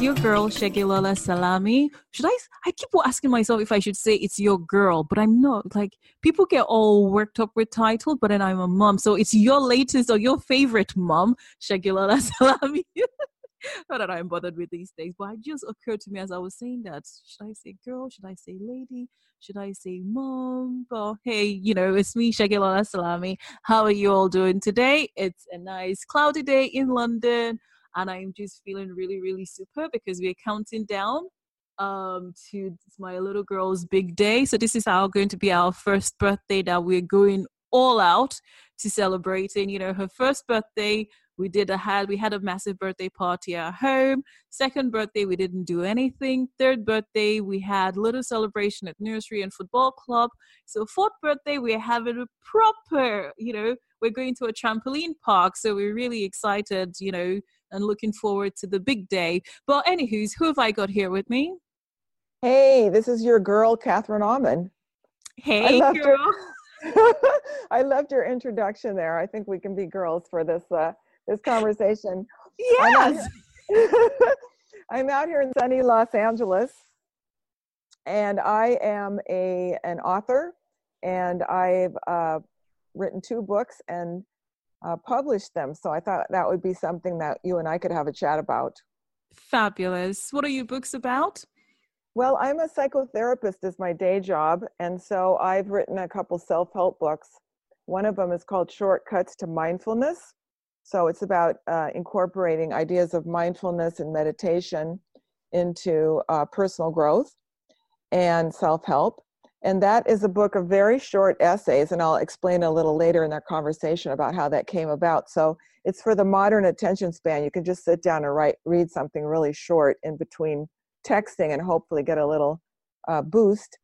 your girl Segilola Salami. Should I? I keep asking myself if I should say it's your girl, but I'm not. Like people get all worked up with title, but then I'm a mom, so it's your latest or your favorite mom, Segilola Salami. not that I'm bothered with these things, but it just occurred to me as I was saying that. Should I say girl? Should I say lady? Should I say mom? But hey, you know, it's me, Segilola Salami. How are you all doing today? It's a nice cloudy day in London and I'm just feeling really, really super because we're counting down um, to my little girl's big day. So this is our going to be our first birthday that we're going all out to celebrating. You know, her first birthday we did a had we had a massive birthday party at home second birthday we didn't do anything third birthday we had little celebration at nursery and football club so fourth birthday we're having a proper you know we're going to a trampoline park so we're really excited you know and looking forward to the big day. But anywho's, who have I got here with me? Hey, this is your girl, Catherine Auman. Hey, I girl. I loved your introduction there. I think we can be girls for this uh, this conversation. Yes. I'm out, I'm out here in sunny Los Angeles, and I am a an author, and I've uh, written two books and uh, published them. So I thought that would be something that you and I could have a chat about. Fabulous. What are your books about? Well, I'm a psychotherapist as my day job, and so I've written a couple self-help books. One of them is called Shortcuts to Mindfulness. So it's about uh, incorporating ideas of mindfulness and meditation into uh, personal growth and self-help. And that is a book of very short essays, and I'll explain a little later in our conversation about how that came about. So it's for the modern attention span. You can just sit down and write, read something really short in between texting and hopefully get a little uh, boost.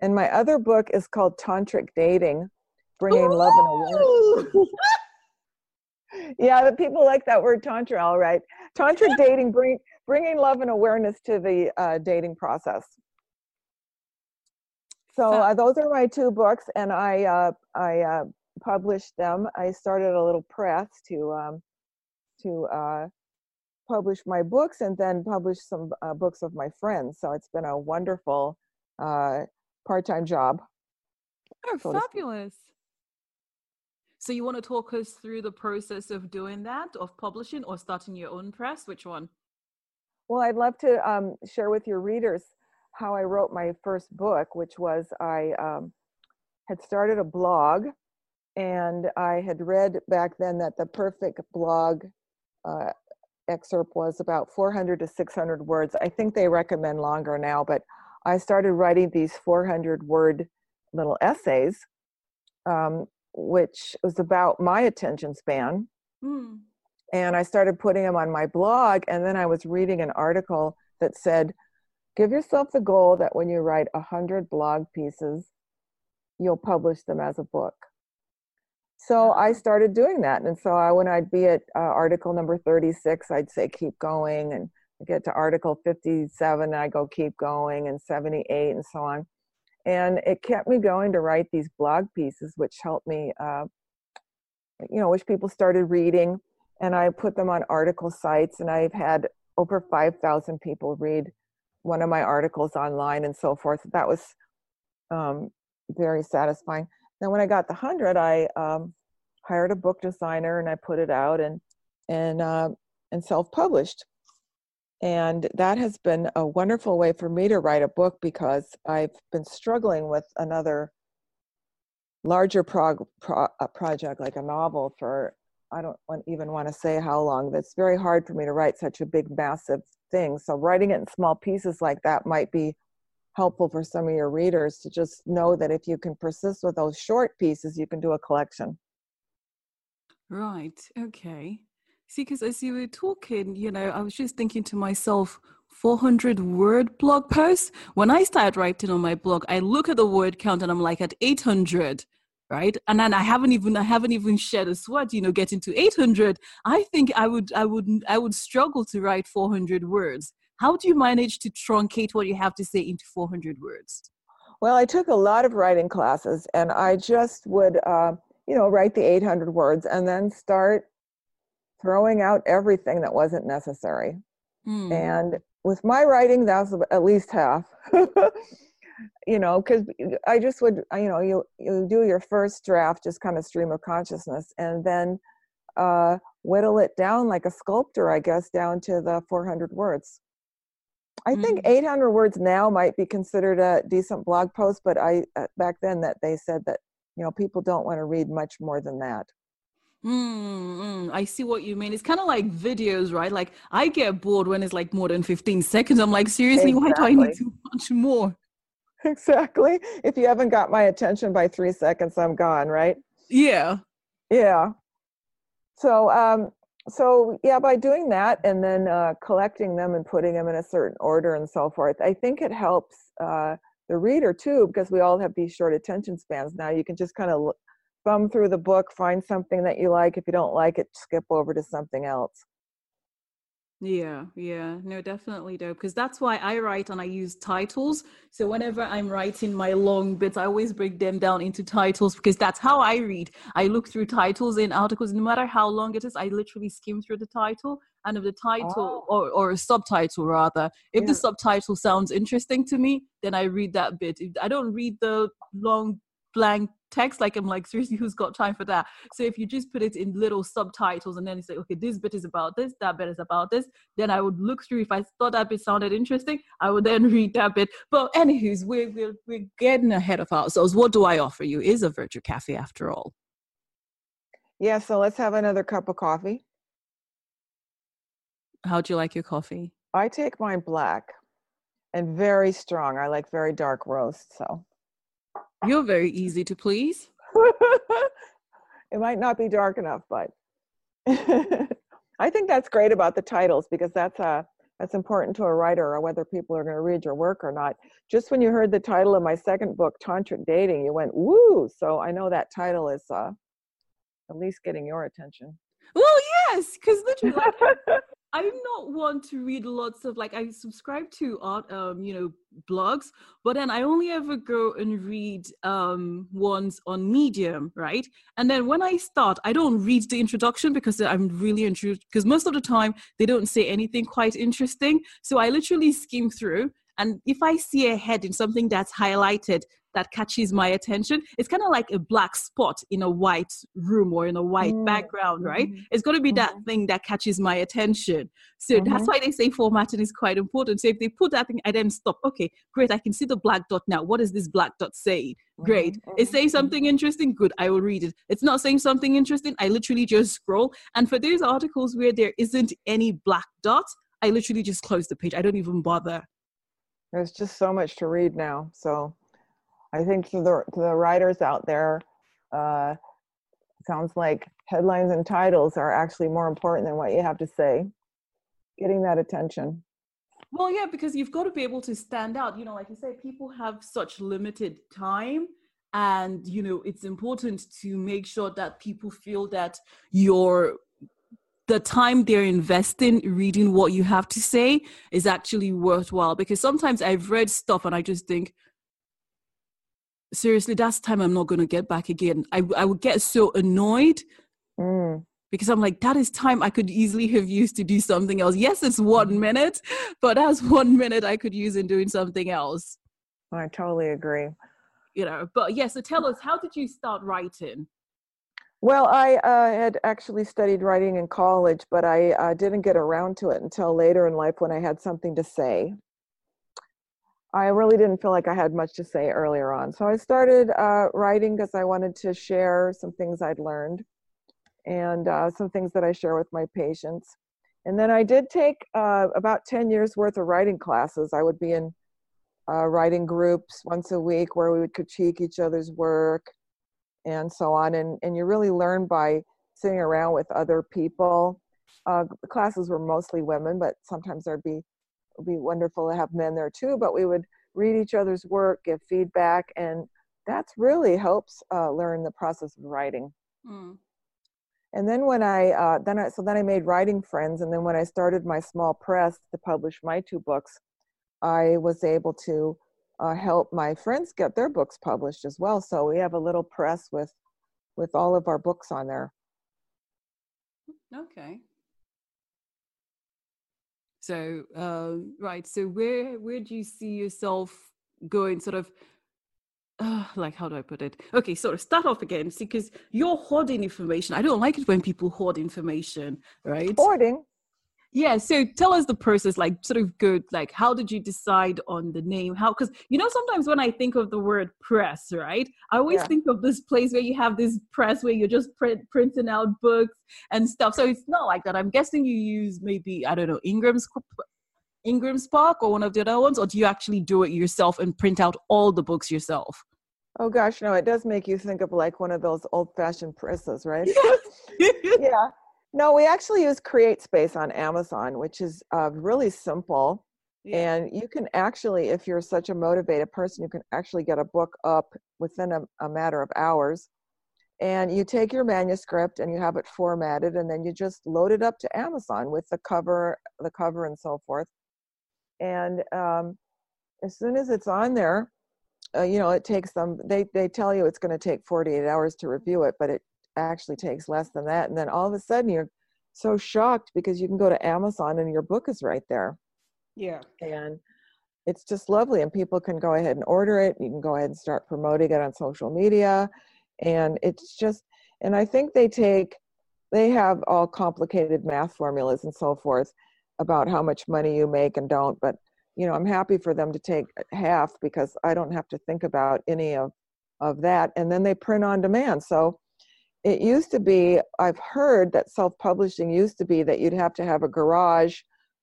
And my other book is called Tantric Dating, Bringing Ooh! Love and Awareness. yeah, the people like that word tantra, all right. Tantric dating, bring, bringing love and awareness to the uh, dating process so uh, those are my two books, and I uh, I uh, published them. I started a little press to um, to uh, publish my books, and then publish some uh, books of my friends. So it's been a wonderful uh, part-time job. Oh, so fabulous! So you want to talk us through the process of doing that, of publishing, or starting your own press? Which one? Well, I'd love to um, share with your readers how I wrote my first book, which was I um, had started a blog and I had read back then that the perfect blog uh, excerpt was about 400 to 600 words. I think they recommend longer now, but I started writing these 400 word little essays, um, which was about my attention span. Mm. And I started putting them on my blog, and then I was reading an article that said, Give yourself the goal that when you write 100 blog pieces, you'll publish them as a book. So I started doing that. And so I, when I'd be at uh, article number 36, I'd say, keep going. And I get to article 57, I go, keep going, and 78, and so on. And it kept me going to write these blog pieces, which helped me, uh, you know, which people started reading. And I put them on article sites, and I've had over 5,000 people read one of my articles online and so forth. That was um, very satisfying. Then when I got the hundred, I um, hired a book designer and I put it out and and uh, and self-published. And that has been a wonderful way for me to write a book because I've been struggling with another larger prog- pro- project like a novel for I don't want, even want to say how long. That's very hard for me to write such a big, massive thing. So writing it in small pieces like that might be helpful for some of your readers to just know that if you can persist with those short pieces, you can do a collection. Right. Okay. See, because as you were talking, you know, I was just thinking to myself, 400 word blog posts. When I start writing on my blog, I look at the word count and I'm like at 800 right? And then i haven't even i haven't even shared a sweat you know getting to 800 i think i would i would i would struggle to write 400 words. How do you manage to truncate what you have to say into 400 words? Well i took a lot of writing classes and i just would uh, you know write the 800 words and then start throwing out everything that wasn't necessary. Mm. and with my writing, that's at least half. you know, because I just would, you know, you you do your first draft, just kind of stream of consciousness, and then uh, whittle it down like a sculptor, I guess, down to the 400 words. I mm-hmm. think 800 words now might be considered a decent blog post, but I uh, back then that they said that you know people don't want to read much more than that. Mm, I see what you mean. It's kind of like videos, right? Like I get bored when it's like more than 15 seconds. I'm like, seriously, exactly. why do I need too much more? Exactly. If you haven't got my attention by three seconds, I'm gone, right? Yeah. Yeah. So, um, so yeah, by doing that and then uh, collecting them and putting them in a certain order and so forth, I think it helps uh, the reader too, because we all have these short attention spans now. You can just kind of thumb through the book, find something that you like. If you don't like it, skip over to something else. Yeah, yeah, no, definitely dope. Because that's why I write and I use titles. So whenever I'm writing my long bits, I always break them down into titles because that's how I read. I look through titles in articles, no matter how long it is, I literally skim through the title. And if the title oh. or, or a subtitle rather, if yeah. the subtitle sounds interesting to me, then I read that bit. If I don't read the long blank text like i'm like seriously who's got time for that? So if you just put it in little subtitles and then you say okay this bit is about this that bit is about this then i would look through. If i thought that bit sounded interesting i would then read that bit. But anywho's we're, we're, we're getting ahead of ourselves. What do i offer you? Is a virtual cafe after all? Yeah so let's have another cup of coffee. How do you like your coffee? I take mine black and very strong. I like very dark roast so you're very easy to please. it might not be dark enough, but I think that's great about the titles because that's a uh, that's important to a writer or whether people are going to read your work or not. Just when you heard the title of my second book, Tantric Dating, you went woo. So I know that title is uh, at least getting your attention. Well, yes, because literally, I'm not one to read lots of like I subscribe to art, um, you know, blogs, but then I only ever go and read um ones on Medium, right? And then when I start, I don't read the introduction because I'm really intrigued Because most of the time they don't say anything quite interesting, so I literally skim through. And if I see a head in something that's highlighted, that catches my attention. It's kind of like a black spot in a white room or in a white mm. background, right? Mm-hmm. It's got to be that mm-hmm. thing that catches my attention. So mm-hmm. that's why they say formatting is quite important. So if they put that thing, I then stop. Okay, great. I can see the black dot now. What is this black dot saying? Great. Mm-hmm. It's saying mm-hmm. something interesting. Good. I will read it. It's not saying something interesting. I literally just scroll. And for those articles where there isn't any black dot, I literally just close the page. I don't even bother. There's just so much to read now. So I think to the to the writers out there, uh, sounds like headlines and titles are actually more important than what you have to say. Getting that attention. Well, yeah, because you've got to be able to stand out. You know, like you say, people have such limited time, and you know, it's important to make sure that people feel that your the time they're investing reading what you have to say is actually worthwhile because sometimes i've read stuff and i just think seriously, that's time I'm not going to get back again. I, I would get so annoyed mm. because I'm like, that is time I could easily have used to do something else. Yes, it's one mm. minute, but that's one minute I could use in doing something else. I totally agree. You know, but yeah, so tell us, how did you start writing? Well, I uh, had actually studied writing in college, but I uh, didn't get around to it until later in life when I had something to say. I really didn't feel like I had much to say earlier on. So I started uh, writing because I wanted to share some things I'd learned and uh, some things that I share with my patients. And then I did take uh, about 10 years worth of writing classes. I would be in uh, writing groups once a week where we would critique each other's work and so on. And, and you really learn by sitting around with other people. Uh, the classes were mostly women, but sometimes there'd be be wonderful to have men there too, but we would read each other's work, give feedback, and that's really helps uh, learn the process of writing. Mm. And then when I uh, then I so then I made writing friends, and then when I started my small press to publish my two books, I was able to uh, help my friends get their books published as well. So we have a little press with with all of our books on there. Okay. So, um, right. So, where where do you see yourself going? Sort of, uh, like how do I put it? Okay, so start off again, because you're hoarding information. I don't like it when people hoard information, right? Hoarding. Yeah, so tell us the process, like sort of good, like how did you decide on the name? How, because you know, sometimes when I think of the word press, right, I always yeah. think of this place where you have this press where you're just print, printing out books and stuff. So it's not like that. I'm guessing you use maybe, I don't know, Ingram's Ingram Spark or one of the other ones, or do you actually do it yourself and print out all the books yourself? Oh gosh, no, it does make you think of like one of those old fashioned presses, right? yeah. No, we actually use CreateSpace on Amazon, which is uh, really simple. Yeah. And you can actually, if you're such a motivated person, you can actually get a book up within a, a matter of hours. And you take your manuscript and you have it formatted, and then you just load it up to Amazon with the cover, the cover, and so forth. And um, as soon as it's on there, uh, you know, it takes them. They they tell you it's going to take 48 hours to review it, but it actually takes less than that. And then all of a sudden you're so shocked because you can go to Amazon and your book is right there. Yeah. And it's just lovely. And people can go ahead and order it. You can go ahead and start promoting it on social media. And it's just, and I think they take, they have all complicated math formulas and so forth about how much money you make and don't. But, you know, I'm happy for them to take half because I don't have to think about any of, of that. And then they print on demand. So it used to be i've heard that self-publishing used to be that you'd have to have a garage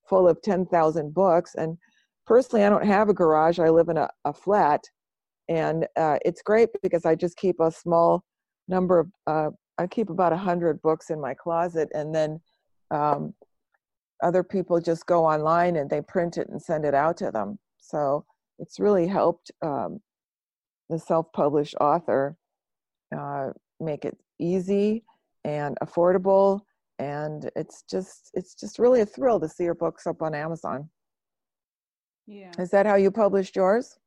full of 10,000 books and personally i don't have a garage i live in a, a flat and uh, it's great because i just keep a small number of uh, i keep about 100 books in my closet and then um, other people just go online and they print it and send it out to them. So it's really helped um, the self-published author uh, make it easy and affordable and it's just it's just really a thrill to see your books up on amazon. Yeah. Is that how you published yours?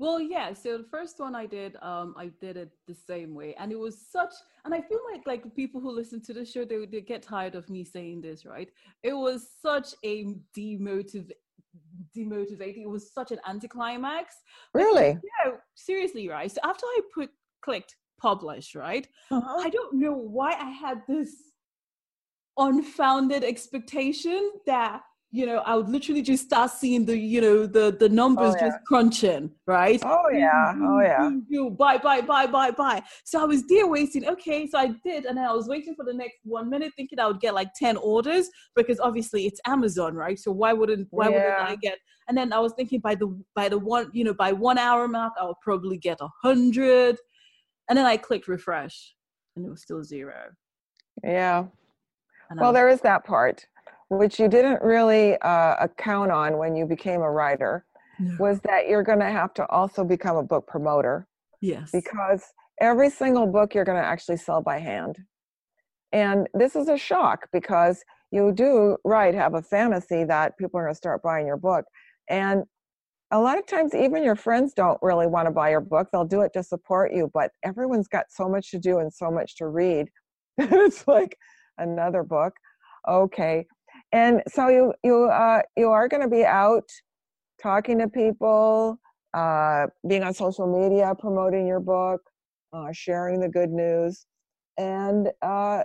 Well yeah so the first one i did um i did it the same way and it was such and i feel like like people who listen to the show they would get tired of me saying this right? It was such a demotiv demotivating it was such an anticlimax. Really? yeah seriously right? So after i put clicked published, right? Uh-huh. I don't know why I had this unfounded expectation that you know i would literally just start seeing the you know the the numbers oh, yeah. just crunching right oh yeah oh yeah bye bye bye bye bye so i was there waiting okay so i did and then i was waiting for the next one minute thinking i would get like 10 orders because obviously it's amazon right so why wouldn't why yeah. wouldn't i get and then i was thinking by the by the one you know by one hour mark i'll probably get a hundred and then I clicked refresh and it was still zero. Yeah. well, there is that part, which you didn't really uh, account on when you became a writer, was that you're going to have to also become a book promoter. Yes. Because every single book you're going to actually sell by hand. And this is a shock because you do, right, have a fantasy that people are going to start buying your book. And a lot of times even your friends don't really want to buy your book. They'll do it to support you but everyone's got so much to do and so much to read. It's like another book. Okay. And so you you uh you are going to be out talking to people uh being on social media promoting your book uh sharing the good news. And uh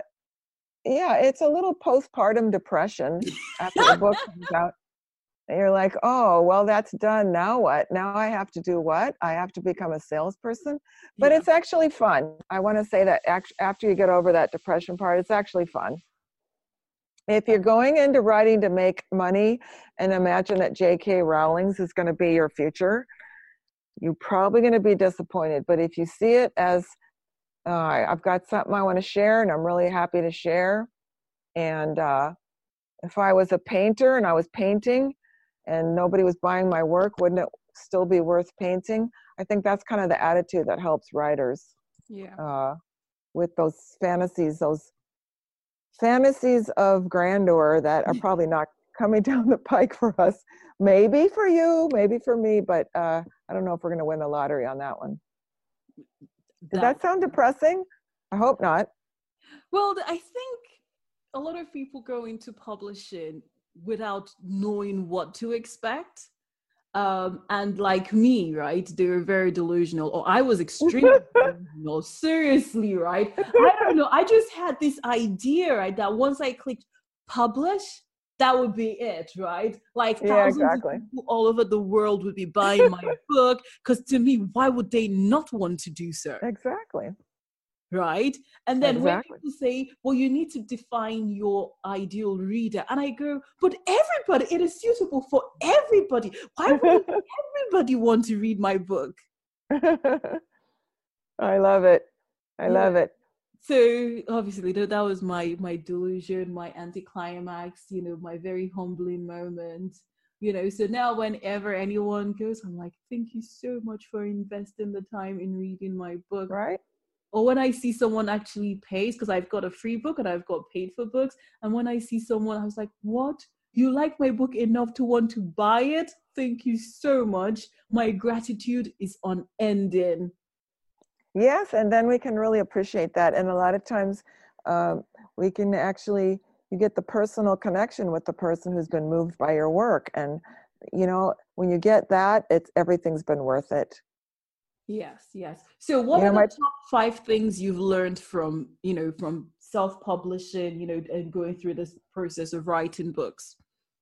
yeah it's a little postpartum depression after the book comes out you're like, oh, well, that's done. Now what? Now I have to do what? I have to become a salesperson. But yeah. it's actually fun. I want to say that after you get over that depression part, it's actually fun. If you're going into writing to make money and imagine that J.K. Rowling's is going to be your future, you're probably going to be disappointed. But if you see it as, uh, I've got something I want to share and I'm really happy to share, and uh, if I was a painter and I was painting, and nobody was buying my work, wouldn't it still be worth painting? I think that's kind of the attitude that helps writers. Yeah. Uh, with those fantasies, those fantasies of grandeur that are probably not coming down the pike for us. Maybe for you, maybe for me, but uh, I don't know if we're going to win the lottery on that one. Does that, that sound depressing? I hope not. Well, I think a lot of people go into publishing without knowing what to expect. Um, and like me, right, they were very delusional, or I was extremely delusional. Seriously, right? I don't know. I just had this idea, right, that once I clicked publish, that would be it, right? Like yeah, thousands exactly. of people all over the world would be buying my book. Because to me, why would they not want to do so? Exactly. Right. And then Exactly. when people say, well, you need to define your ideal reader. And I go, but everybody, it is suitable for everybody. Why would everybody want to read my book? I love it. I Yeah. love it. so obviously that, that was my my delusion my anticlimax you know my very humbling moment you know so now whenever anyone goes i'm like thank you so much for investing the time in reading my book Right? Or when i see someone actually pays because i've got a free book and i've got paid for books and when i see someone i was like what you like my book enough to want to buy it thank you so much my gratitude is unending Yes, and then we can really appreciate that. And a lot of times, um, we can actually you get the personal connection with the person who's been moved by your work, and you know when you get that, it's everything's been worth it. Yes, yes. So what know, are the my- top five things you've learned from, you know, from self-publishing, you know, and going through this process of writing books?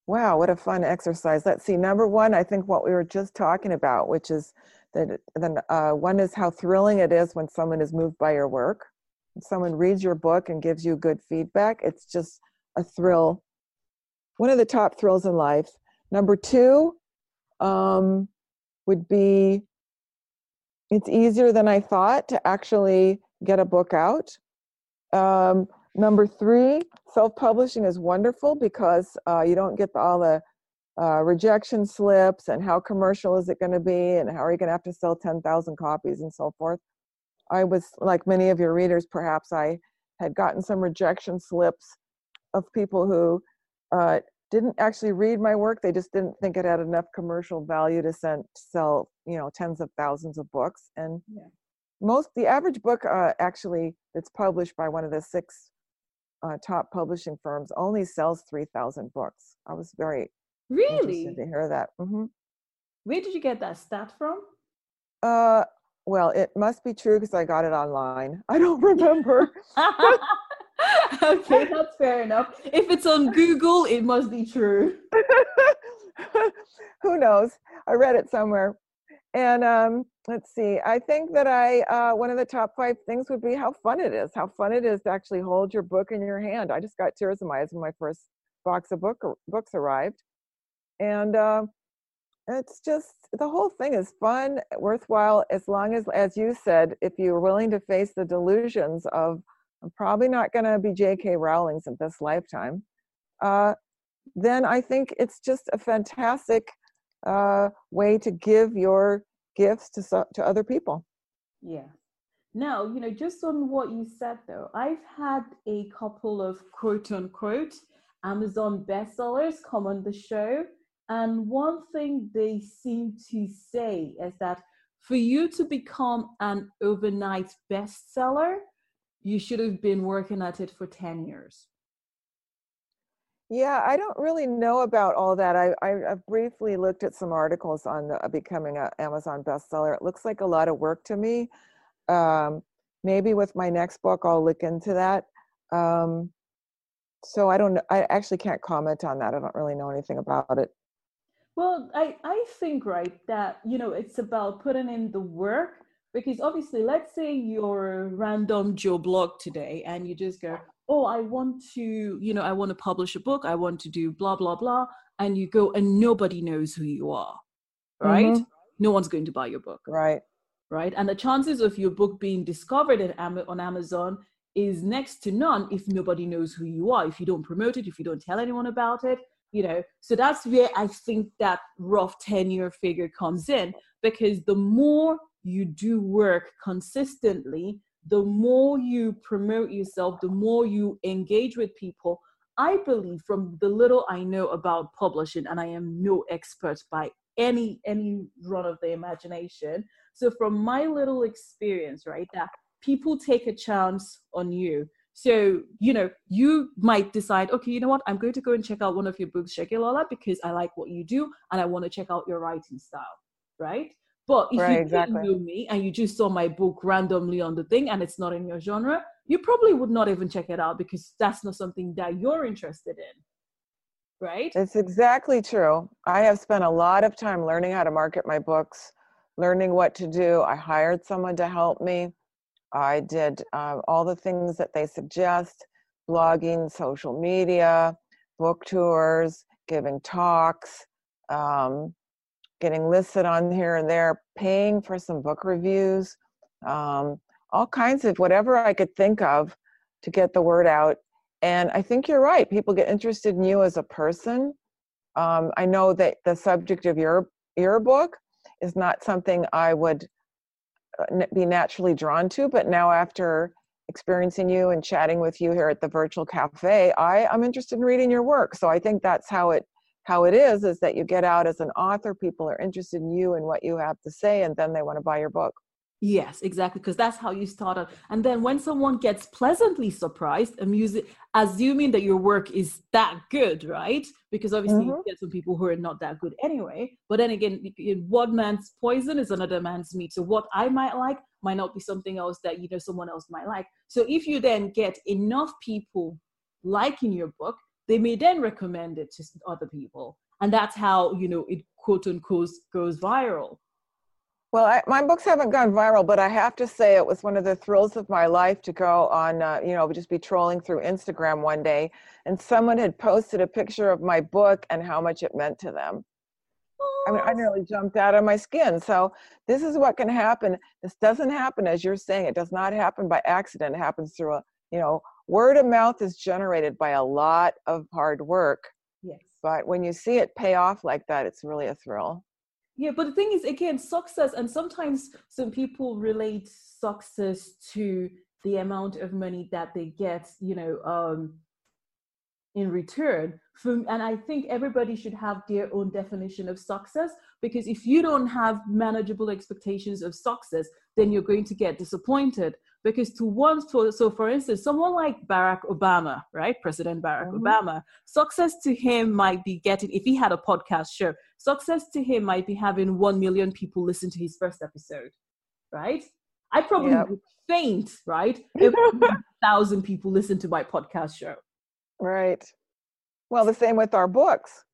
Wow, what a fun exercise. Let's see. Number one, I think what we were just talking about, which is that then uh, one is how thrilling it is when someone is moved by your work. When someone reads your book and gives you good feedback, it's just a thrill. One of the top thrills in life. Number two um, would be it's easier than I thought to actually get a book out. Um, number three, self-publishing is wonderful because uh, you don't get all the uh, rejection slips and how commercial is it going to be and how are you going to have to sell 10,000 copies and so forth. I was like many of your readers, perhaps I had gotten some rejection slips of people who uh, didn't actually read my work. They just didn't think it had enough commercial value to send, sell, you know, tens of thousands of books. And Yeah. most, the average book uh, actually that's published by one of the six uh, top publishing firms only sells 3,000 books. I was very Really? interested to hear that. hmm Where did you get that stat from? Uh, well, it must be true because I got it online. I don't remember. okay, that's fair enough. If it's on Google, it must be true. Who knows? I read it somewhere. And um, let's see. I think that I uh, one of the top five things would be how fun it is. How fun it is to actually hold your book in your hand. I just got tears in my eyes when my first box of book books arrived, and uh, it's just the whole thing is fun, worthwhile. As long as, as you said, if you're willing to face the delusions of I'm probably not going to be J.K. Rowling's in this lifetime, uh, then I think it's just a fantastic uh, way to give your gifts to to other people. Yeah. Now, you know, just on what you said though, I've had a couple of quote unquote Amazon bestsellers come on the show. And one thing they seem to say is that for you to become an overnight bestseller, you should have been working at it for 10 years. Yeah, I don't really know about all that. I, I I've briefly looked at some articles on the, becoming an Amazon bestseller. It looks like a lot of work to me. Um, maybe with my next book, I'll look into that. Um, so I don't. I actually can't comment on that. I don't really know anything about it. Well, I, I think, right, that, you know, it's about putting in the work because obviously, let's say you're a random Joe blog today and you just go, oh, I want to, you know, I want to publish a book, I want to do blah, blah, blah. And you go and nobody knows who you are, right? Mhm. No one's going to buy your book, Right. right? And the chances of your book being discovered on Amazon is next to none if nobody knows who you are, if you don't promote it, if you don't tell anyone about it, you know. So that's where I think that rough 10 year figure comes in because the more you do work consistently, the more you promote yourself, the more you engage with people. I believe from the little I know about publishing, and I am no expert by any any run of the imagination. So from my little experience, right, that people take a chance on you. So, you know, you might decide, okay, you know what, I'm going to go and check out one of your books, Lola, because I like what you do and I want to check out your writing style, right? But if right, you exactly. didn't know me and you just saw my book randomly on the thing and it's not in your genre, you probably would not even check it out because that's not something that you're interested in. Right? It's exactly true. I have spent a lot of time learning how to market my books, learning what to do. I hired someone to help me. I did uh, all the things that they suggest blogging, social media, book tours, giving talks, um, getting listed on here and there, paying for some book reviews, um, all kinds of whatever I could think of to get the word out. And I think you're right. People get interested in you as a person. Um, I know that the subject of your your book is not something I would uh, be naturally drawn to, but now after experiencing you and chatting with you here at the virtual cafe, I, I'm interested in reading your work. So I think that's how it how it is is that you get out as an author people are interested in you and what you have to say and then they want to buy your book. Yes exactly because that's how you start started and then when someone gets pleasantly surprised amusing assuming that your work is that good right? Because obviously mm-hmm. you get some people who are not that good anyway but then again one man's poison is another man's meat. So what i might like might not be something else that you know someone else might like. So if you then get enough people liking your book they may then recommend it to other people and that's how you know it quote unquote goes viral well I, my books haven't gone viral but i have to say it was one of the thrills of my life to go on uh, you know just be trolling through instagram one day and someone had posted a picture of my book and how much it meant to them I mean, I nearly jumped out of my skin. So this is what can happen. This doesn't happen, as you're saying. It does not happen by accident. It happens through a, you know, word of mouth is generated by a lot of hard work. Yes. But when you see it pay off like that, it's really a thrill. Yeah, but the thing is, again, success, and sometimes some people relate success to the amount of money that they get, you know, um, in return. From, and I think everybody should have their own definition of success because if you don't have manageable expectations of success, then you're going to get disappointed because to one so, so for instance someone like barack obama right? President barack mm-hmm. obama success to him might be getting if he had a podcast show success to him might be having 1 million people listen to his first episode right? I probably yep. would faint right if a thousand people listen to my podcast show. Right. Well the same with our books.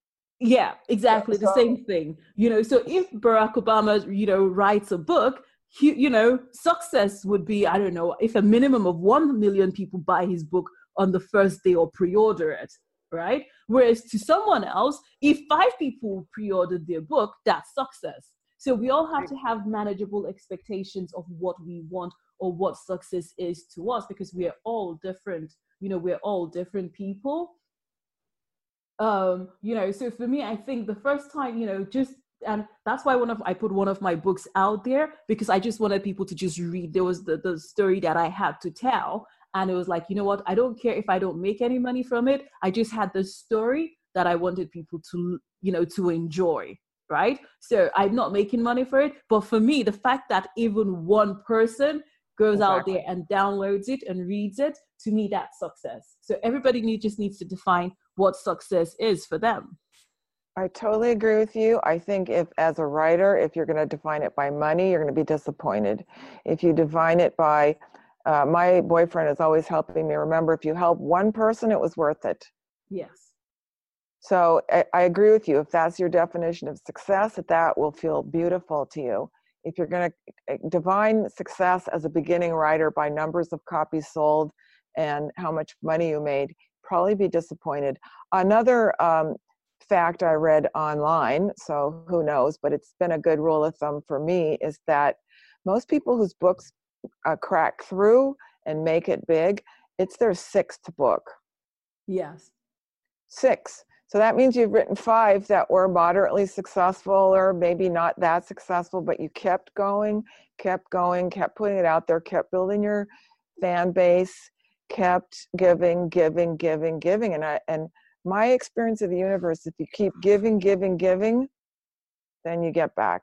Yeah exactly so, the same thing you know? So if barack obama you know writes a book you know, success would be, I don't know, if a minimum of 1 million people buy his book on the first day or pre order it, right? Whereas to someone else, if five people pre ordered their book, that's success. So we all have to have manageable expectations of what we want or what success is to us because we are all different. You know, we're all different people. Um, you know, so for me, I think the first time, you know, just and that's why one of I put one of my books out there because I just wanted people to just read. There was the, the story that I had to tell, and it was like, you know what? I don't care if I don't make any money from it. I just had the story that I wanted people to, you know, to enjoy. Right. So I'm not making money for it, but for me, the fact that even one person goes exactly. out there and downloads it and reads it, to me, that's success. So everybody need, just needs to define what success is for them. I totally agree with you. I think if, as a writer, if you're going to define it by money, you're going to be disappointed. If you define it by, uh, my boyfriend is always helping me remember if you help one person, it was worth it. Yes. So I, I agree with you. If that's your definition of success, that that will feel beautiful to you. If you're going to uh, define success as a beginning writer by numbers of copies sold and how much money you made, probably be disappointed. Another um, fact I read online, so who knows, but it's been a good rule of thumb for me is that most people whose books uh, crack through and make it big, it's their sixth book. Yes. Six. So that means you've written five that were moderately successful or maybe not that successful, but you kept going, kept going, kept putting it out there, kept building your fan base, kept giving, giving, giving, giving. And I and my experience of the universe if you keep giving giving giving then you get back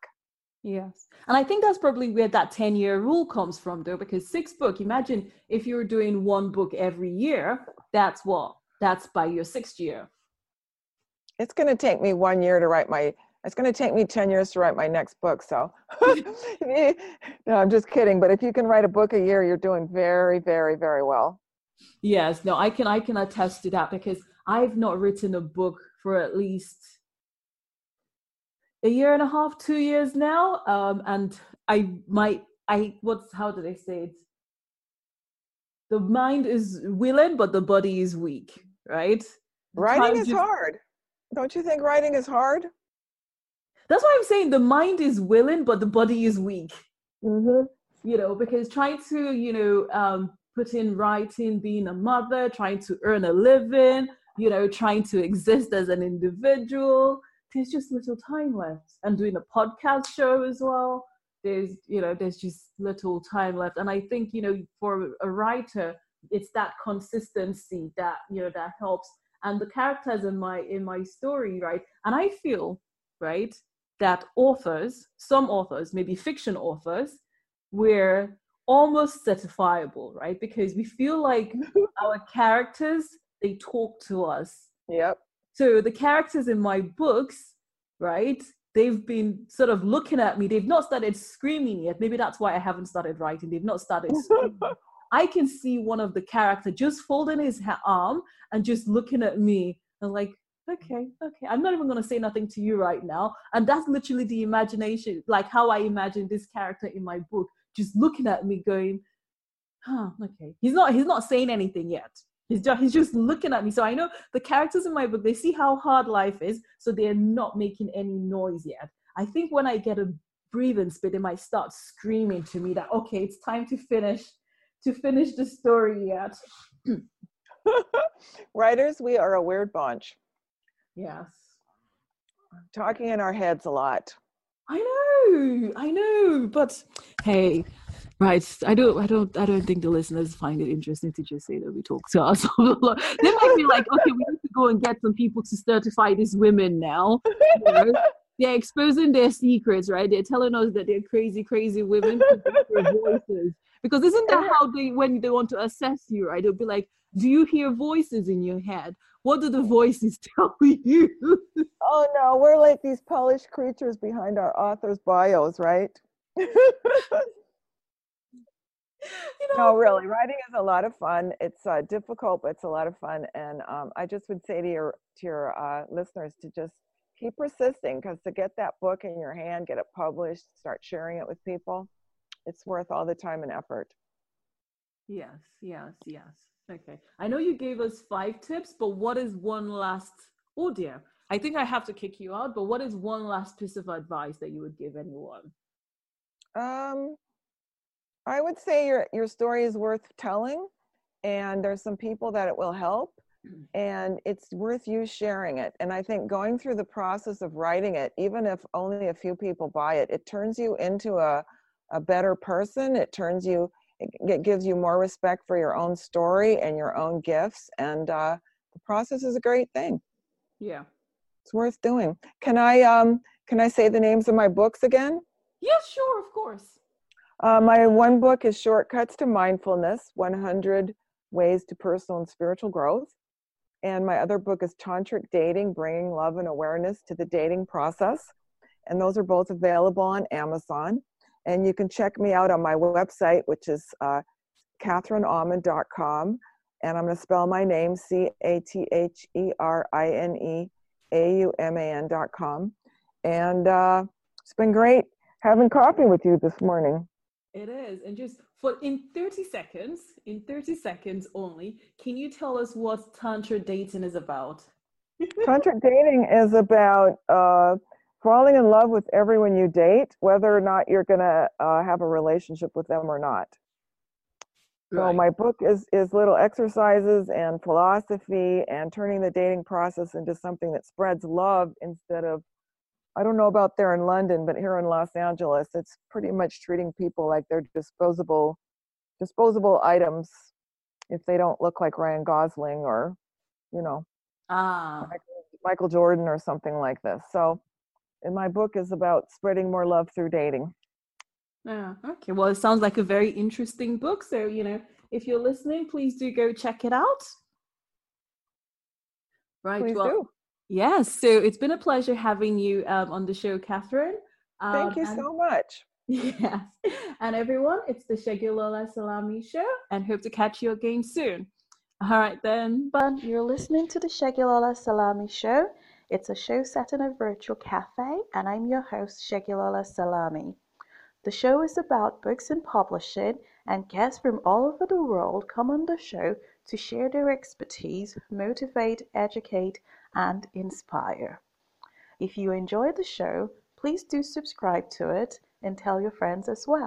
Yes. And I think that's probably where that 10 year rule comes from, though, because six book, imagine if you're doing one book every year, that's what? That's by your sixth year. It's going to take me one year to write my, it's going to take me 10 years to write my next book. So, no, I'm just kidding. But if you can write a book a year, you're doing very, very, very well. Yes. No, I can, I can attest to that because I've not written a book for at least a year and a half, two years now. Um, and I might, I, what's, how do they say it? The mind is willing, but the body is weak, right? Writing is just, hard. Don't you think writing is hard? That's why I'm saying the mind is willing, but the body is weak. Mm-hmm. You know, because trying to, you know, um, put in writing, being a mother, trying to earn a living, you know, trying to exist as an individual, there's just little time left. And doing a podcast show as well, there's, you know, there's just little time left. And I think, you know, for a writer, it's that consistency that, you know, that helps. And the characters in my in my story, right? And I feel, right, that authors, some authors, maybe fiction authors, we're almost certifiable, right? Because we feel like our characters, they talk to us. Yep. So the characters in my books, right? They've been sort of looking at me. They've not started screaming yet. Maybe that's why I haven't started writing. They've not started I can see one of the character just folding his arm and just looking at me and like, okay, okay, I'm not even going to say nothing to you right now. And that's literally the imagination, like how I imagine this character in my book, just looking at me going, huh, okay. He's not, he's not saying anything yet. He's just, he's just looking at me. So I know the characters in my book, they see how hard life is, so they're not making any noise yet. I think when I get a breathing spit, they might start screaming to me that, okay, it's time to finish, to finish the story yet. Writers, we are a weird bunch. Yes. Talking in our heads a lot. I know, I know, but hey, Right. I don't I don't I don't think the listeners find it interesting to just say that we talk to us. they might be like, okay, we need to go and get some people to certify these women now. You know? They're exposing their secrets, right? They're telling us that they're crazy, crazy women their voices. Because isn't that how they when they want to assess you, right? They'll be like, Do you hear voices in your head? What do the voices tell you? oh no, we're like these polished creatures behind our authors' bios, right? you know, no, really, writing is a lot of fun. It's uh, difficult, but it's a lot of fun. And um, I just would say to your to your uh, listeners to just keep persisting because to get that book in your hand, get it published, start sharing it with people, it's worth all the time and effort. Yes, yes, yes. Okay. I know you gave us five tips, but what is one last? Oh dear, I think I have to kick you out. But what is one last piece of advice that you would give anyone? Um, I would say your your story is worth telling, and there's some people that it will help, and it's worth you sharing it. And I think going through the process of writing it, even if only a few people buy it, it turns you into a a better person. It turns you it gives you more respect for your own story and your own gifts, and uh, the process is a great thing. Yeah, it's worth doing. Can I um can I say the names of my books again? Yes, sure, of course. Uh, my one book is Shortcuts to Mindfulness 100 Ways to Personal and Spiritual Growth. And my other book is Tantric Dating Bringing Love and Awareness to the Dating Process. And those are both available on Amazon. And you can check me out on my website, which is uh, catherineauman.com. And I'm going to spell my name C A T H E R I N E A U M A N.com. And uh, it's been great having coffee with you this morning. It is. And just for in 30 seconds, in 30 seconds only, can you tell us what Tantra dating is about? Tantra dating is about uh, falling in love with everyone you date, whether or not you're going to uh, have a relationship with them or not. Right. So my book is is little exercises and philosophy and turning the dating process into something that spreads love instead of I don't know about there in London, but here in Los Angeles, it's pretty much treating people like they're disposable, disposable items if they don't look like Ryan Gosling or, you know, ah. Michael, Jordan or something like this. So and my book is about spreading more love through dating. Yeah. Okay. Well, it sounds like a very interesting book. So, you know, if you're listening, please do go check it out. Right. Please well, do. Yes. So it's been a pleasure having you um, on the show, Catherine. Um, Thank you and, so much. Yes. And everyone, it's the Segilola Salami Show and hope to catch you again soon. All right, then. But you're listening to the Segilola Salami Show. It's a show set in a virtual cafe, and I'm your host, Segilola Salami. The show is about books and publishing, and guests from all over the world come on the show to share their expertise, motivate, educate, and inspire. If you enjoy the show, please do subscribe to it and tell your friends as well.